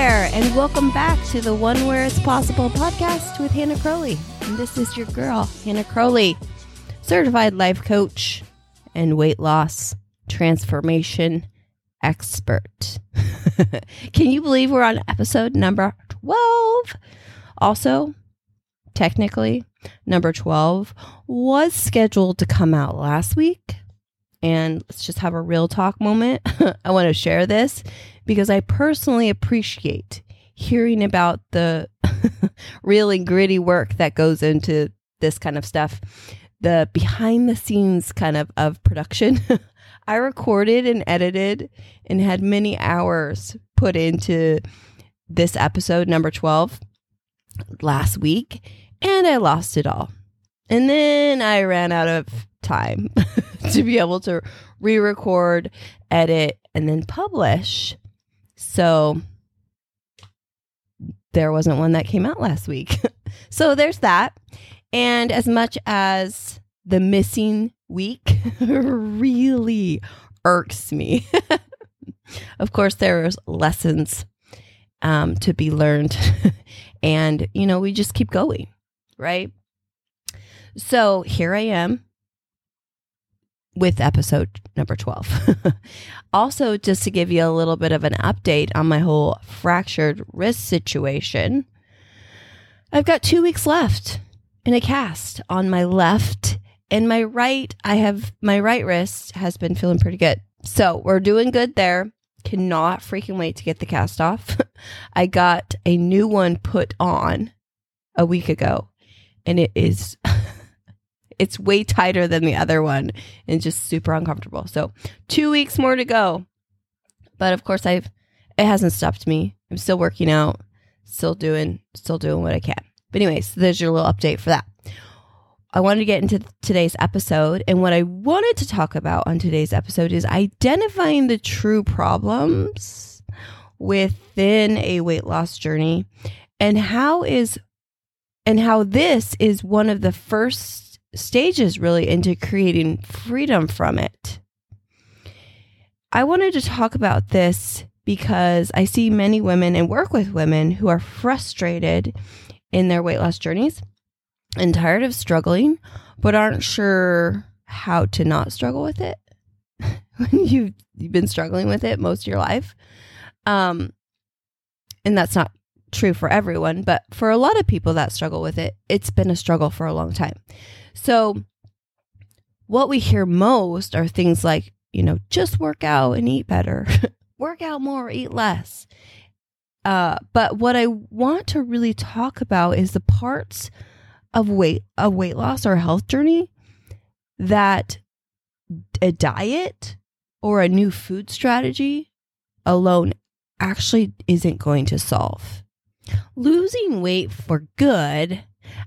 there, and welcome back to the One Where It's Possible podcast with Hannah Crowley. And this is your girl, Hannah Crowley, certified life coach and weight loss transformation expert. Can you believe we're on episode number 12? Also, technically, number 12 was scheduled to come out last week. And let's just have a real talk moment. I want to share this because I personally appreciate hearing about the really gritty work that goes into this kind of stuff, the behind the scenes kind of of production. I recorded and edited and had many hours put into this episode number 12 last week and I lost it all. And then I ran out of time to be able to re record, edit, and then publish. So there wasn't one that came out last week. so there's that. And as much as the missing week really irks me, of course, there's lessons um, to be learned. and, you know, we just keep going, right? So here I am with episode number 12. also, just to give you a little bit of an update on my whole fractured wrist situation, I've got two weeks left in a cast on my left and my right. I have my right wrist has been feeling pretty good. So we're doing good there. Cannot freaking wait to get the cast off. I got a new one put on a week ago and it is it's way tighter than the other one and just super uncomfortable. So, 2 weeks more to go. But of course, I've it hasn't stopped me. I'm still working out, still doing still doing what I can. But anyways, there's your little update for that. I wanted to get into today's episode, and what I wanted to talk about on today's episode is identifying the true problems within a weight loss journey and how is and how this is one of the first stages really into creating freedom from it. I wanted to talk about this because I see many women and work with women who are frustrated in their weight loss journeys and tired of struggling, but aren't sure how to not struggle with it when you've, you've been struggling with it most of your life. Um, and that's not true for everyone, but for a lot of people that struggle with it, it's been a struggle for a long time. So, what we hear most are things like, you know, just work out and eat better, work out more, eat less. Uh, but what I want to really talk about is the parts of weight of weight loss or health journey that a diet or a new food strategy alone actually isn't going to solve. Losing weight for good,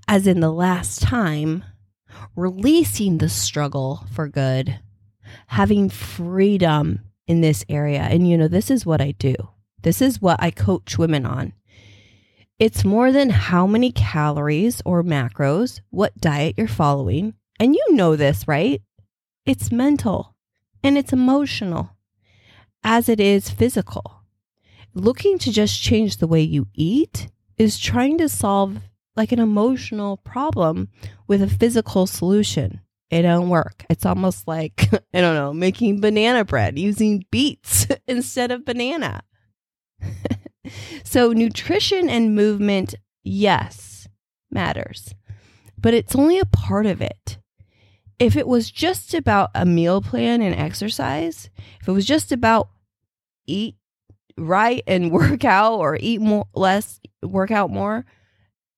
as in the last time, releasing the struggle for good, having freedom in this area. And, you know, this is what I do, this is what I coach women on. It's more than how many calories or macros, what diet you're following. And you know this, right? It's mental and it's emotional as it is physical. Looking to just change the way you eat is trying to solve like an emotional problem with a physical solution. It don't work. It's almost like, I don't know, making banana bread using beets instead of banana. so, nutrition and movement, yes, matters, but it's only a part of it. If it was just about a meal plan and exercise, if it was just about eat right and work out or eat more less, work out more,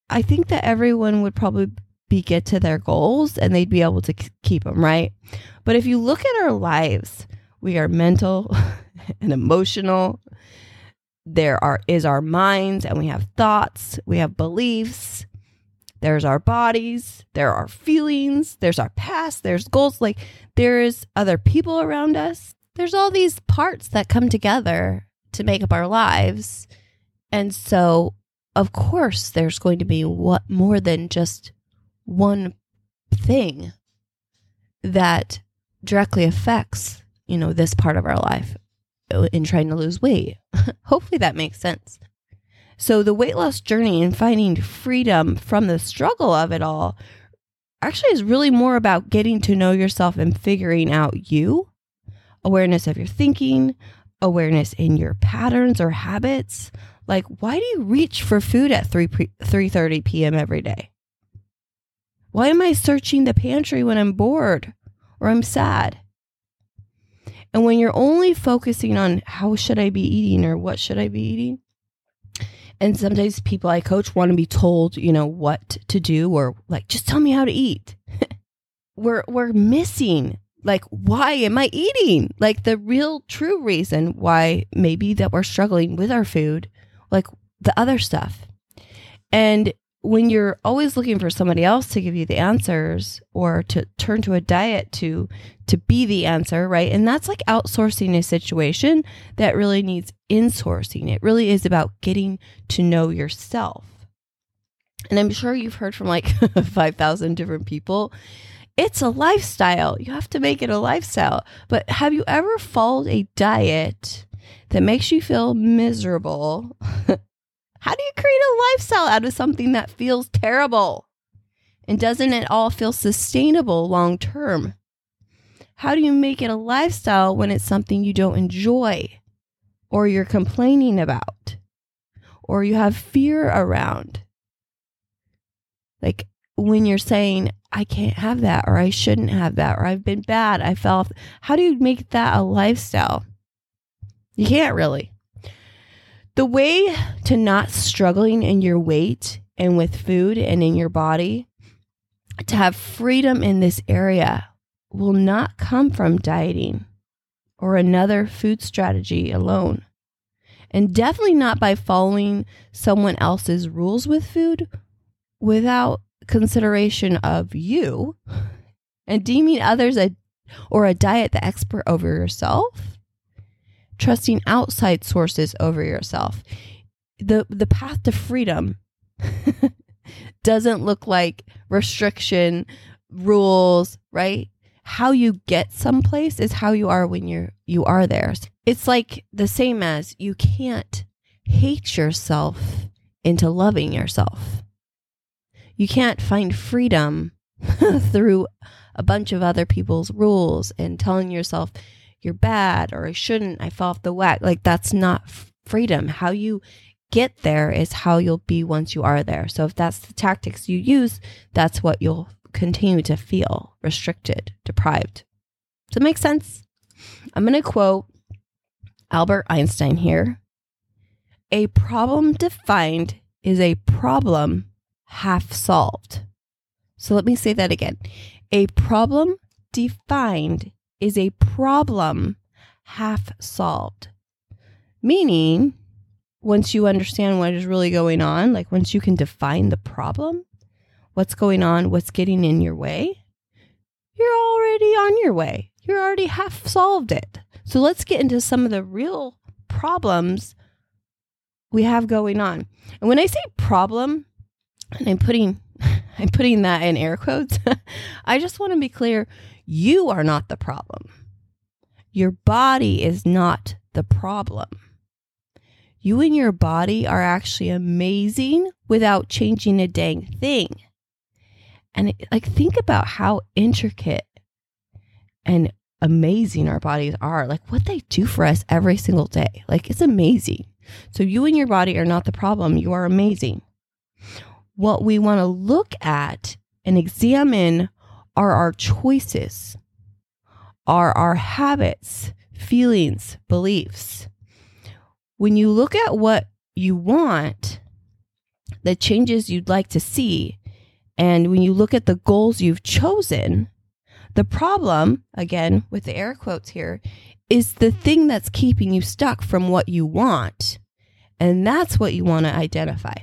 I think that everyone would probably be get to their goals and they'd be able to keep them, right? But if you look at our lives, we are mental and emotional. There are is our minds and we have thoughts, we have beliefs. There's our bodies, there are feelings, there's our past, there's goals like there's other people around us. There's all these parts that come together to make up our lives. And so of course there's going to be what more than just one thing that directly affects you know this part of our life uh, in trying to lose weight hopefully that makes sense So the weight loss journey and finding freedom from the struggle of it all actually is really more about getting to know yourself and figuring out you, awareness of your thinking, awareness in your patterns or habits. Like why do you reach for food at 3 3:30 p.m. every day? Why am I searching the pantry when I'm bored or I'm sad? And when you're only focusing on how should I be eating or what should I be eating, and sometimes people I coach want to be told, you know, what to do or like just tell me how to eat. we're we're missing like why am I eating? Like the real true reason why maybe that we're struggling with our food, like the other stuff. And when you're always looking for somebody else to give you the answers or to turn to a diet to to be the answer right? And that's like outsourcing a situation that really needs insourcing. It really is about getting to know yourself. And i'm sure you've heard from like 5000 different people. It's a lifestyle. You have to make it a lifestyle. But have you ever followed a diet that makes you feel miserable How do you create a lifestyle out of something that feels terrible? And doesn't it all feel sustainable long term? How do you make it a lifestyle when it's something you don't enjoy or you're complaining about or you have fear around? Like when you're saying, I can't have that or I shouldn't have that or I've been bad, I fell off. How do you make that a lifestyle? You can't really. The way to not struggling in your weight and with food and in your body, to have freedom in this area, will not come from dieting or another food strategy alone. And definitely not by following someone else's rules with food without consideration of you and deeming others a or a diet the expert over yourself trusting outside sources over yourself. The the path to freedom doesn't look like restriction, rules, right? How you get someplace is how you are when you're you are there. It's like the same as you can't hate yourself into loving yourself. You can't find freedom through a bunch of other people's rules and telling yourself you're bad or I shouldn't, I fell off the whack. Like that's not freedom. How you get there is how you'll be once you are there. So if that's the tactics you use, that's what you'll continue to feel restricted, deprived. Does it make sense? I'm going to quote Albert Einstein here. A problem defined is a problem half solved. So let me say that again. A problem defined is a problem half solved. Meaning, once you understand what is really going on, like once you can define the problem, what's going on, what's getting in your way, you're already on your way. You're already half solved it. So let's get into some of the real problems we have going on. And when I say problem, and I'm putting I'm putting that in air quotes, I just want to be clear you are not the problem. Your body is not the problem. You and your body are actually amazing without changing a dang thing. And it, like, think about how intricate and amazing our bodies are. Like, what they do for us every single day. Like, it's amazing. So, you and your body are not the problem. You are amazing. What we want to look at and examine are our choices, are our habits, feelings, beliefs. When you look at what you want, the changes you'd like to see, and when you look at the goals you've chosen, the problem, again, with the air quotes here, is the thing that's keeping you stuck from what you want. And that's what you want to identify.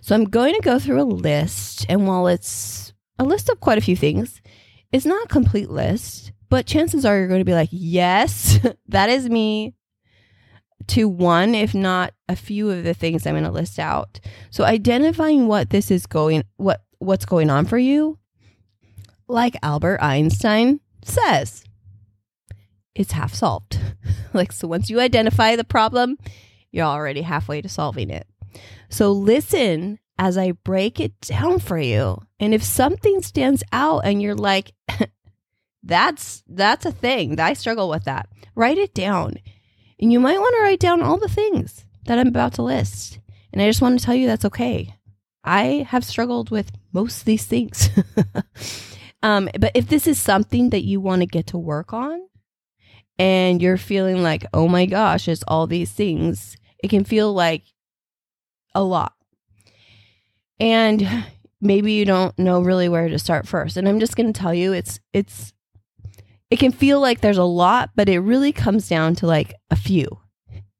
So I'm going to go through a list, and while it's a list of quite a few things. It's not a complete list, but chances are you're going to be like, yes, that is me to one, if not a few of the things I'm going to list out. So identifying what this is going, what, what's going on for you, like Albert Einstein says, it's half solved. like, so once you identify the problem, you're already halfway to solving it. So listen as I break it down for you. And if something stands out and you're like, that's that's a thing. I struggle with that. Write it down. And you might want to write down all the things that I'm about to list. And I just want to tell you that's okay. I have struggled with most of these things. um, but if this is something that you want to get to work on and you're feeling like, oh my gosh, it's all these things, it can feel like a lot. And maybe you don't know really where to start first. And I'm just going to tell you it's it's it can feel like there's a lot, but it really comes down to like a few.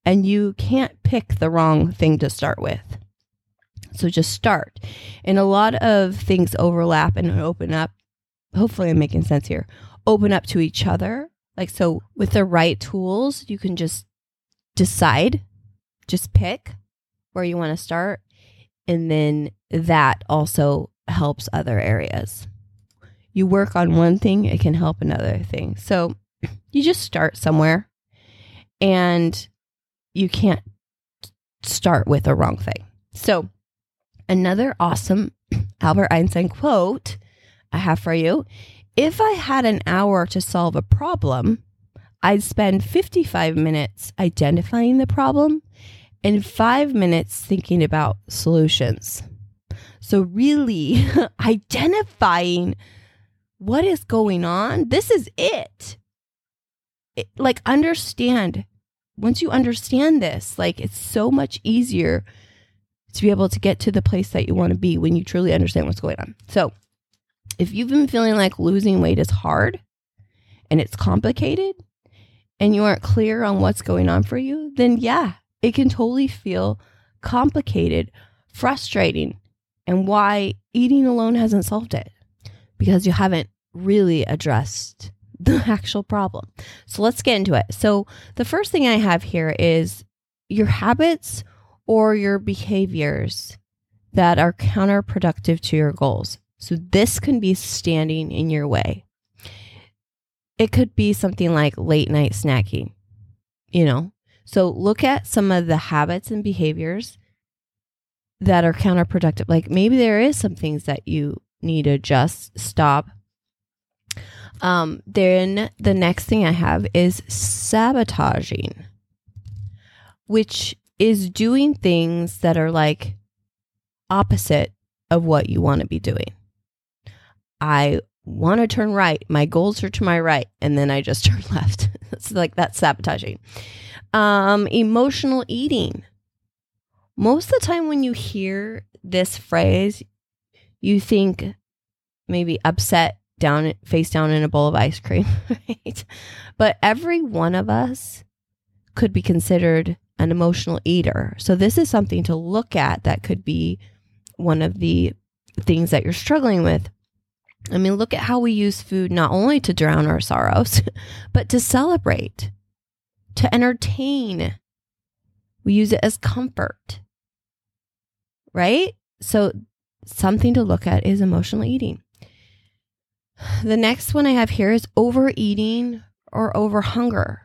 And you can't pick the wrong thing to start with. So just start. And a lot of things overlap and open up. Hopefully, I'm making sense here. Open up to each other. Like, so with the right tools, you can just decide, just pick where you want to start. And then that also helps other areas. You work on one thing, it can help another thing. So you just start somewhere and you can't start with a wrong thing. So Another awesome Albert Einstein quote I have for you If I had an hour to solve a problem, I'd spend 55 minutes identifying the problem and five minutes thinking about solutions. So, really identifying what is going on, this is it. it. Like, understand. Once you understand this, like, it's so much easier to be able to get to the place that you want to be when you truly understand what's going on. So, if you've been feeling like losing weight is hard and it's complicated and you aren't clear on what's going on for you, then yeah, it can totally feel complicated, frustrating, and why eating alone hasn't solved it because you haven't really addressed the actual problem. So let's get into it. So, the first thing I have here is your habits or your behaviors that are counterproductive to your goals. So this can be standing in your way. It could be something like late night snacking, you know? So look at some of the habits and behaviors that are counterproductive. Like maybe there is some things that you need to just stop. Um, then the next thing I have is sabotaging, which is doing things that are like opposite of what you want to be doing. I want to turn right. My goals are to my right. And then I just turn left. it's like that's sabotaging. Um, emotional eating. Most of the time, when you hear this phrase, you think maybe upset down, face down in a bowl of ice cream, right? But every one of us could be considered an emotional eater. So, this is something to look at that could be one of the things that you're struggling with. I mean, look at how we use food not only to drown our sorrows, but to celebrate, to entertain. We use it as comfort, right? So, something to look at is emotional eating. The next one I have here is overeating or over hunger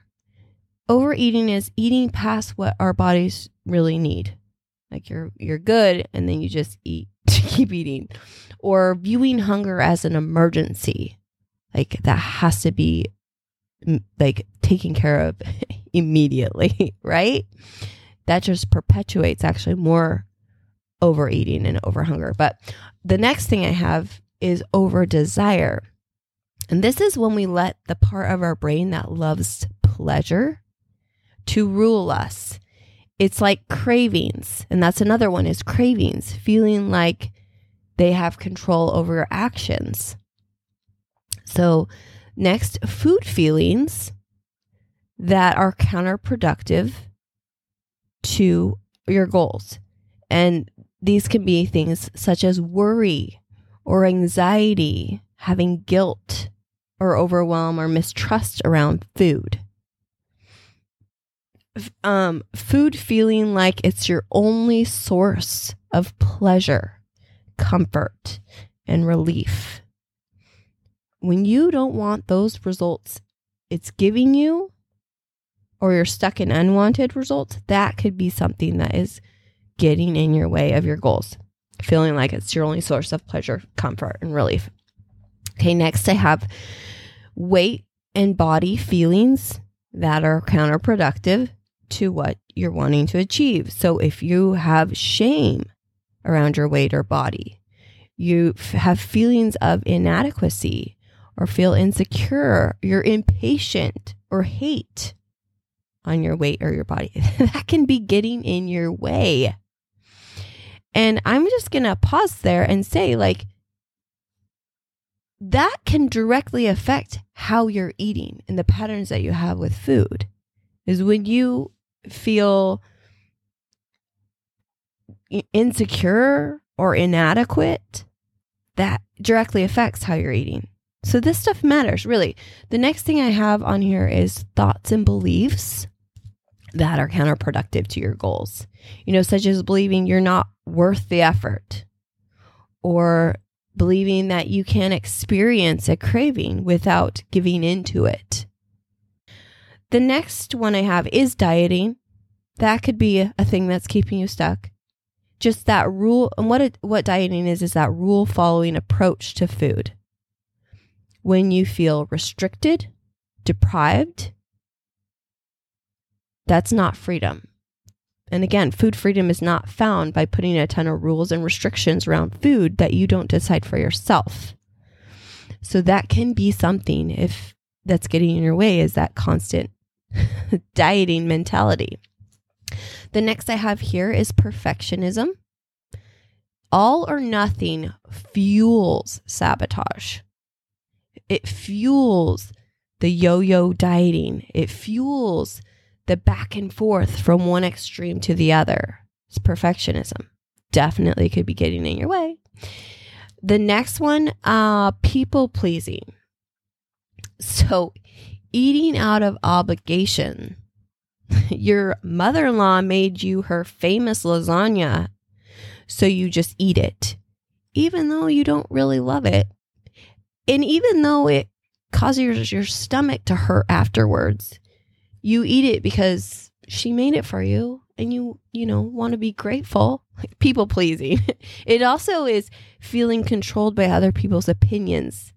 overeating is eating past what our bodies really need. Like you're you're good and then you just eat to keep eating. Or viewing hunger as an emergency. Like that has to be like taken care of immediately, right? That just perpetuates actually more overeating and over hunger. But the next thing I have is over desire. And this is when we let the part of our brain that loves pleasure to rule us. It's like cravings. And that's another one is cravings, feeling like they have control over your actions. So, next, food feelings that are counterproductive to your goals. And these can be things such as worry or anxiety, having guilt or overwhelm or mistrust around food um, food feeling like it's your only source of pleasure, comfort, and relief. When you don't want those results it's giving you, or you're stuck in unwanted results, that could be something that is getting in your way of your goals, feeling like it's your only source of pleasure, comfort, and relief. Okay, next I have weight and body feelings that are counterproductive to what you're wanting to achieve. So if you have shame around your weight or body, you f- have feelings of inadequacy or feel insecure, you're impatient or hate on your weight or your body, that can be getting in your way. And I'm just going to pause there and say, like, that can directly affect how you're eating and the patterns that you have with food. Is when you feel insecure or inadequate, that directly affects how you're eating. So this stuff matters, really. The next thing I have on here is thoughts and beliefs that are counterproductive to your goals. You know, such as believing you're not worth the effort or believing that you can experience a craving without giving into it. The next one I have is dieting. That could be a thing that's keeping you stuck. Just that rule and what it, what dieting is is that rule following approach to food. When you feel restricted, deprived, that's not freedom. And again, food freedom is not found by putting a ton of rules and restrictions around food that you don't decide for yourself. So that can be something if that's getting in your way is that constant dieting mentality. The next I have here is perfectionism. All or nothing fuels sabotage. It fuels the yo yo dieting. It fuels the back and forth from one extreme to the other. It's perfectionism. Definitely could be getting in your way. The next one, uh, people pleasing. So, eating out of obligation. Your mother in law made you her famous lasagna, so you just eat it, even though you don't really love it. And even though it causes your stomach to hurt afterwards, you eat it because she made it for you and you you know want to be grateful like people pleasing. It also is feeling controlled by other people's opinions.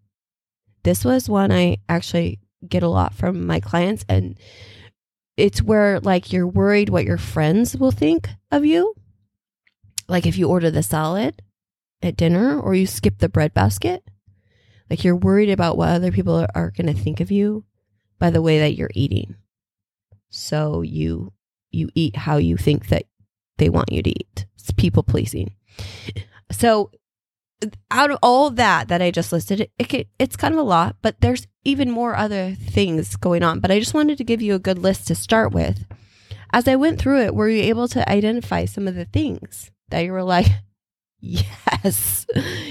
This was one i actually get a lot from my clients and it's where like you're worried what your friends will think of you. Like if you order the salad at dinner or you skip the bread basket like you're worried about what other people are, are going to think of you by the way that you're eating so you you eat how you think that they want you to eat. It's people pleasing. So out of all that that I just listed, it, it, it's kind of a lot, but there's even more other things going on. But I just wanted to give you a good list to start with. As I went through it, were you able to identify some of the things that you were like, yes,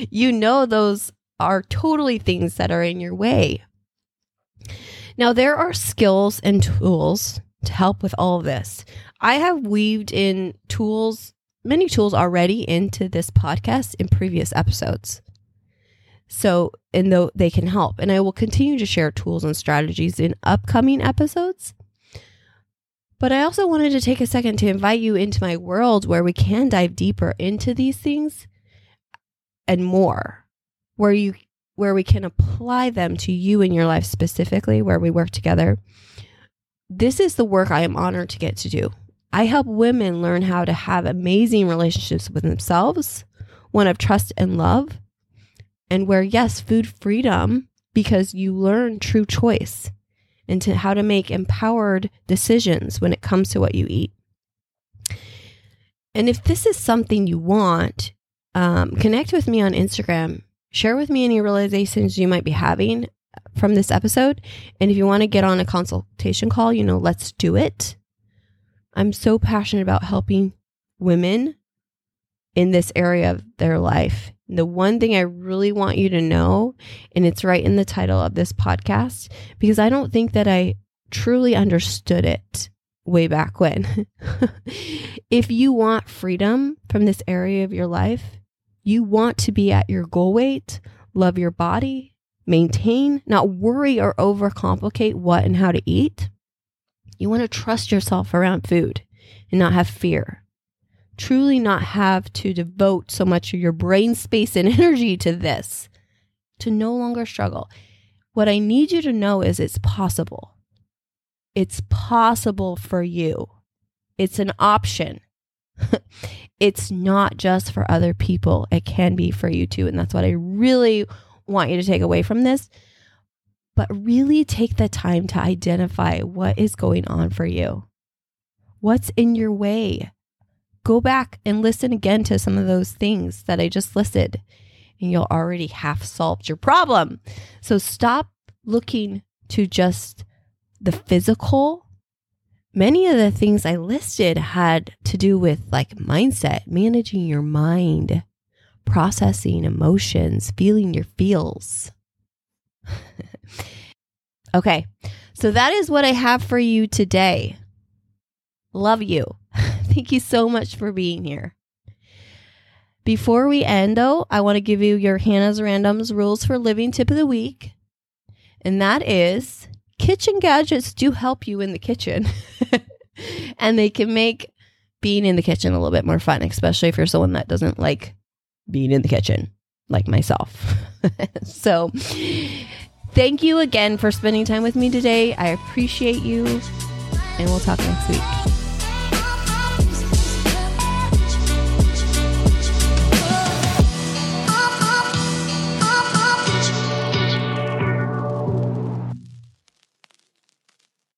you know, those are totally things that are in your way. Now, there are skills and tools to help with all of this. I have weaved in tools, many tools already into this podcast in previous episodes. So, and though they can help, and I will continue to share tools and strategies in upcoming episodes. But I also wanted to take a second to invite you into my world where we can dive deeper into these things and more, where you where we can apply them to you in your life specifically, where we work together this is the work I am honored to get to do. I help women learn how to have amazing relationships with themselves, one of trust and love, and where, yes, food freedom, because you learn true choice and how to make empowered decisions when it comes to what you eat. And if this is something you want, um, connect with me on Instagram. Share with me any realizations you might be having from this episode. And if you want to get on a consultation call, you know, let's do it. I'm so passionate about helping women in this area of their life. The one thing I really want you to know, and it's right in the title of this podcast, because I don't think that I truly understood it way back when. if you want freedom from this area of your life, you want to be at your goal weight, love your body, maintain, not worry or overcomplicate what and how to eat, You want to trust yourself around food and not have fear. Truly not have to devote so much of your brain space and energy to this, to no longer struggle. What I need you to know is it's possible. It's possible for you. It's an option. it's not just for other people, it can be for you too. And that's what I really want you to take away from this. But really take the time to identify what is going on for you. What's in your way? Go back and listen again to some of those things that I just listed, and you'll already half solved your problem. So stop looking to just the physical. Many of the things I listed had to do with like mindset, managing your mind, processing emotions, feeling your feels. okay, so that is what I have for you today. Love you. Thank you so much for being here. Before we end, though, I want to give you your Hannah's Randoms Rules for Living tip of the week. And that is kitchen gadgets do help you in the kitchen. and they can make being in the kitchen a little bit more fun, especially if you're someone that doesn't like being in the kitchen, like myself. so, thank you again for spending time with me today. I appreciate you, and we'll talk next week.